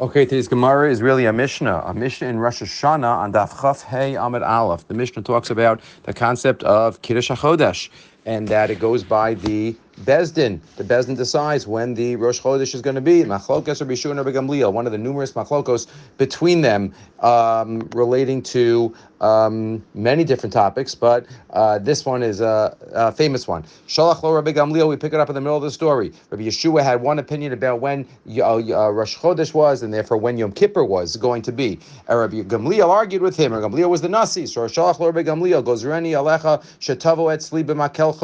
Okay, today's Gemara is really a Mishnah, a Mishnah in Rosh Hashanah on Daf Chaf Hey Amid Aleph. The Mishnah talks about the concept of Kiddush HaChodesh and that it goes by the Bezdin. The Bezdin decides when the Rosh Chodesh is going to be. Machlokos or Bishur or Gamliel, one of the numerous machlokos between them um, relating to um, many different topics, but uh, this one is a, a, famous one. Shalach lo Rabbi Gamliel, we pick it up in the middle of the story. Rabbi Yeshua had one opinion about when uh, uh, Rosh Chodesh was, and therefore when Yom Kippur was going to be. And Rabbi Gamliel argued with him, Rabbi Gamliel was the Nasi. So Shalach lo Rabbi Gamliel goes, Reni alecha shetavo et sli b'makelcha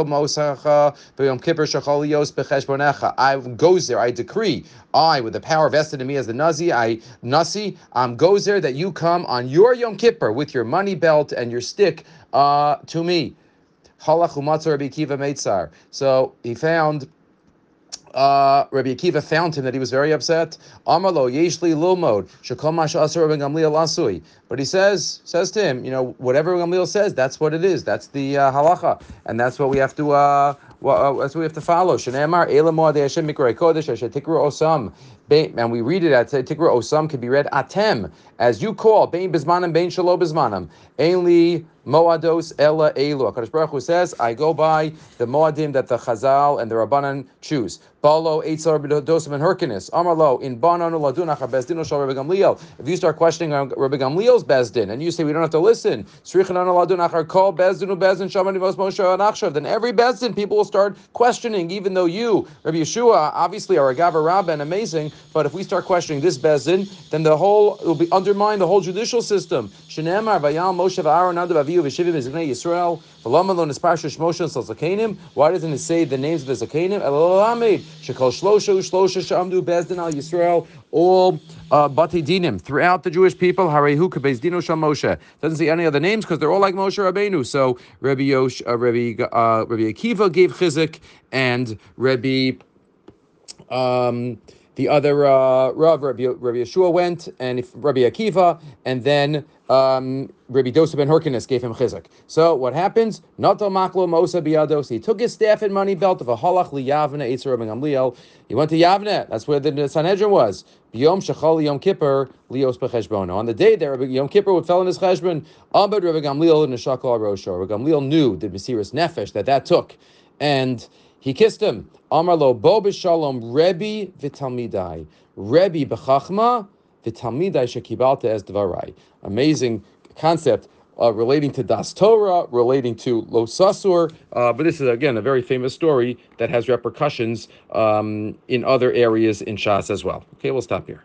I goes there, I decree, I, with the power vested in me as the Nasi, I, Nasi, um, goes there that you come on your Yom Kippur with your money belt and your stick uh, to me. So he found uh, Rabbi Akiva found him that he was very upset. Amalo yeshli lilmod lasui. But he says says to him, you know, whatever Gamliel says, that's what it is. That's the uh, halacha, and that's what we have to. Uh, well, uh, that's what we have to follow. Osam. And we read it at Tikra Osam could be read Atem as you call Bein Bismanam Bein Shalo Bismanam. Ainli Moados Ella Elu. Hakadosh Baruch Hu says, I go by the Moadim that the Chazal and the Rabbanan choose. Balo Eitzar Dosa ben Hyrcanus. Amarlo in Banan Ladunach Bezdin Shal Rabbi Gamliel. If you start questioning Rabbi Gamliel's Bezdin and you say we don't have to listen, Srichanan Ladunach call Bezdin Bezdin Shamani Vos Moshe Anachshav, then every Bezdin people will start questioning, even though you, Rabbi Yeshua, obviously are a Gava Rabban, amazing, but if we start questioning this Bezdin, then the whole will be undermine the whole judicial system. Shenemar Vayal Moshe V'Aaron Nadav Yisrael Shmoshe. Why doesn't it say the names of the Zakanim? Elalamed Shekol Shlosha Shlosha Shamdu Bezdin Al Yisrael all uh, Dinim throughout the Jewish people. Harehu Kabez Dino Shal Moshe doesn't see any other names because they're all like Moshe Rabbeinu. So Rabbi Yosh, uh, Rabbi uh, Rabbi Akiva gave Chizuk and Rabbi. Um, the other uh, Rav, Rabbi, Rabbi Yeshua went, and if, Rabbi Akiva, and then um, Rabbi Dosa ben Hyrcanus gave him chizuk. So what happens? Natal maklo mosa biados. He took his staff and money belt of a halach liyavne etzer Rabbi Gamliel. He went to Yavne. That's where the Sanhedrin was. Yom shachal Yom Kippur lios becheshbono. On the day that Rabbi Yom Kippur would fell in his cheshbon, Abed Rabbi Gamliel neshakal rosho. Rabbi Gamliel knew the Mesiris Nefesh that that took, and he kissed him. Amar lo bo b'shalom Rebbe v'talmidai. Rebbe b'chachma v'talmidai shekibalta es dvarai. Amazing concept uh, relating to Das Torah, relating to Lo Sasur. Uh, but this is, again, a very famous story that has repercussions um, in other areas in Shas as well. Okay, we'll stop here.